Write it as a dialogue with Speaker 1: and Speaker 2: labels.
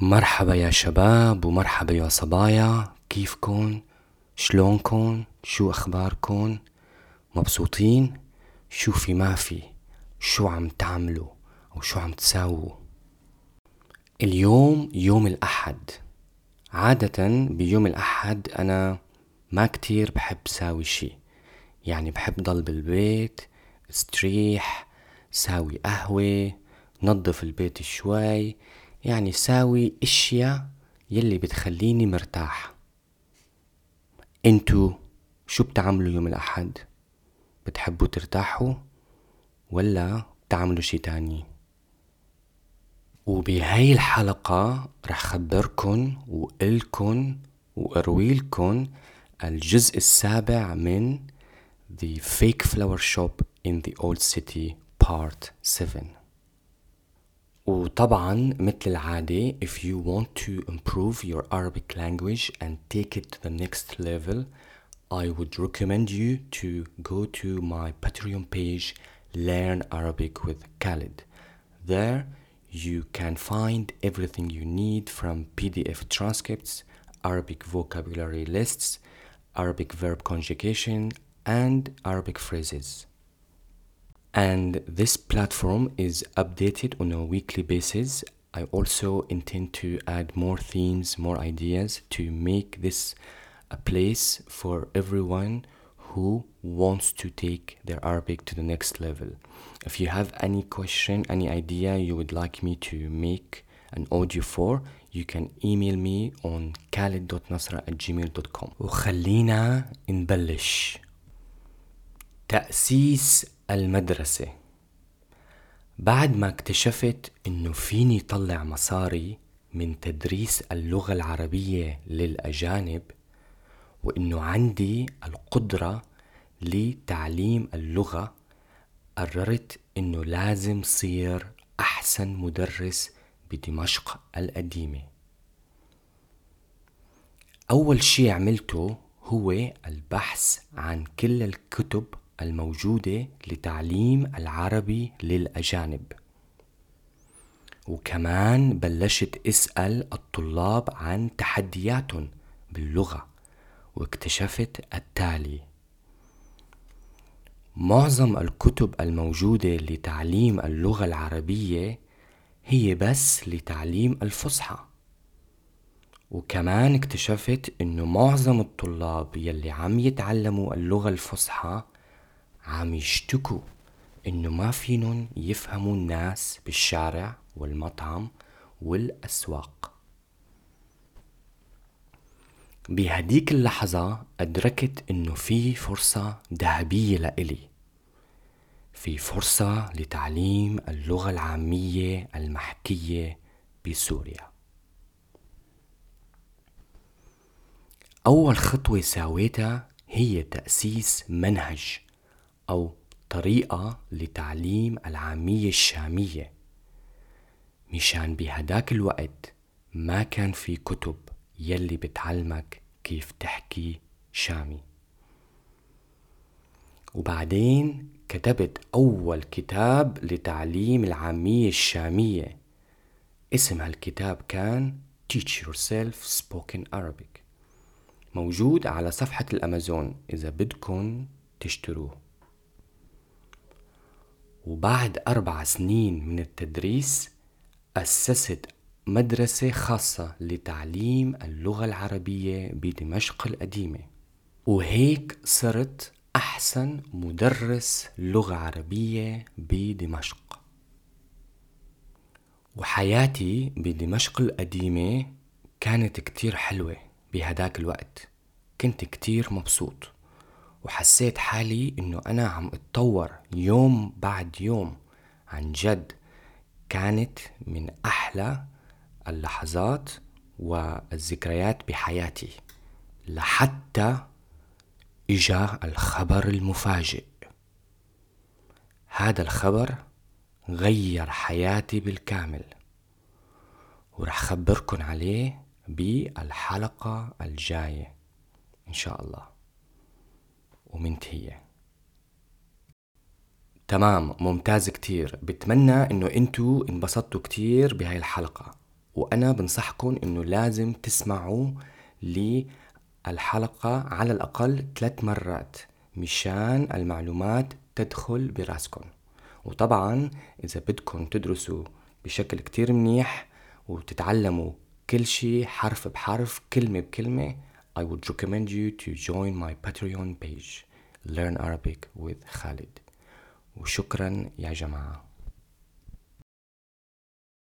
Speaker 1: مرحبا يا شباب ومرحبا يا صبايا. كيفكن؟ شلونكن؟ شو أخباركن؟ مبسوطين؟ شو في ما في. شو عم تعملوا؟ أو شو عم تساووا؟ اليوم يوم الأحد. عادة بيوم الأحد أنا ما كتير بحب ساوي شي. يعني بحب ضل بالبيت استريح ساوي قهوة نظف البيت شوي يعني ساوي أشياء يلي بتخليني مرتاح. انتو شو بتعملوا يوم الأحد؟ بتحبوا ترتاحوا ولا بتعملوا شي تاني؟ وبهاي الحلقة رح خبركن وقلكن وأرويلكن الجزء السابع من The Fake Flower Shop in the Old City Part 7 وطبعا مثل العادة if you want to improve your Arabic language and take it to the next level I would recommend you to go to my Patreon page Learn Arabic with Khalid. There you can find everything you need from PDF transcripts, Arabic vocabulary lists, Arabic verb conjugation, and Arabic phrases. And this platform is updated on a weekly basis. I also intend to add more themes, more ideas to make this a place for everyone who wants to take their Arabic to the next level. If you have any question, any idea you would like me to make an audio for, you can email me on khalid.nasra at gmail.com وخلينا نبلش تأسيس المدرسة. بعد ما اكتشفت إنه فيني طلع مصاري من تدريس اللغة العربية للأجانب وإنه عندي القدرة لتعليم اللغة قررت إنه لازم صير أحسن مدرس بدمشق القديمة. أول شي عملته هو البحث عن كل الكتب الموجودة لتعليم العربي للأجانب. وكمان بلشت اسأل الطلاب عن تحدياتهم باللغة واكتشفت التالي معظم الكتب الموجودة لتعليم اللغة العربية هي بس لتعليم الفصحى. وكمان اكتشفت إنه معظم الطلاب يلي عم يتعلموا اللغة الفصحى عم يشتكوا إنه ما فينن يفهموا الناس بالشارع والمطعم والأسواق. بهديك اللحظة أدركت إنه في فرصة ذهبية لإلي. في فرصة لتعليم اللغة العامية المحكية بسوريا. أول خطوة ساويتها هي تأسيس منهج أو طريقة لتعليم العامية الشامية. مشان بهداك الوقت ما كان في كتب يلي بتعلمك كيف تحكي شامي. وبعدين كتبت أول كتاب لتعليم العامية الشامية. اسم هالكتاب كان Teach Yourself Spoken Arabic. موجود على صفحة الأمازون. إذا بدكن تشتروه. وبعد أربع سنين من التدريس أسست مدرسة خاصة لتعليم اللغة العربية بدمشق القديمة. وهيك صرت أحسن مدرس لغة عربية بدمشق. وحياتي بدمشق القديمة كانت كتير حلوة بهداك الوقت. كنت كتير مبسوط. وحسيت حالي إنه أنا عم أتطور يوم بعد يوم. عن جد كانت من أحلى اللحظات والذكريات بحياتي لحتى إجا الخبر المفاجئ. هذا الخبر غير حياتي بالكامل ورح خبركن عليه بالحلقة الجاية إن شاء الله. ومنتهية تمام ممتاز كتير. بتمنى إنه إنتو انبسطتوا كتير بهاي الحلقة. وأنا بنصحكم إنه لازم تسمعوا للحلقة على الأقل ثلاث مرات مشان المعلومات تدخل براسكم. وطبعا إذا بدكم تدرسوا بشكل كتير منيح وتتعلموا كل شي حرف بحرف كلمة بكلمة I would recommend you to join my Patreon page Learn Arabic with Khalid وشكرا يا جماعه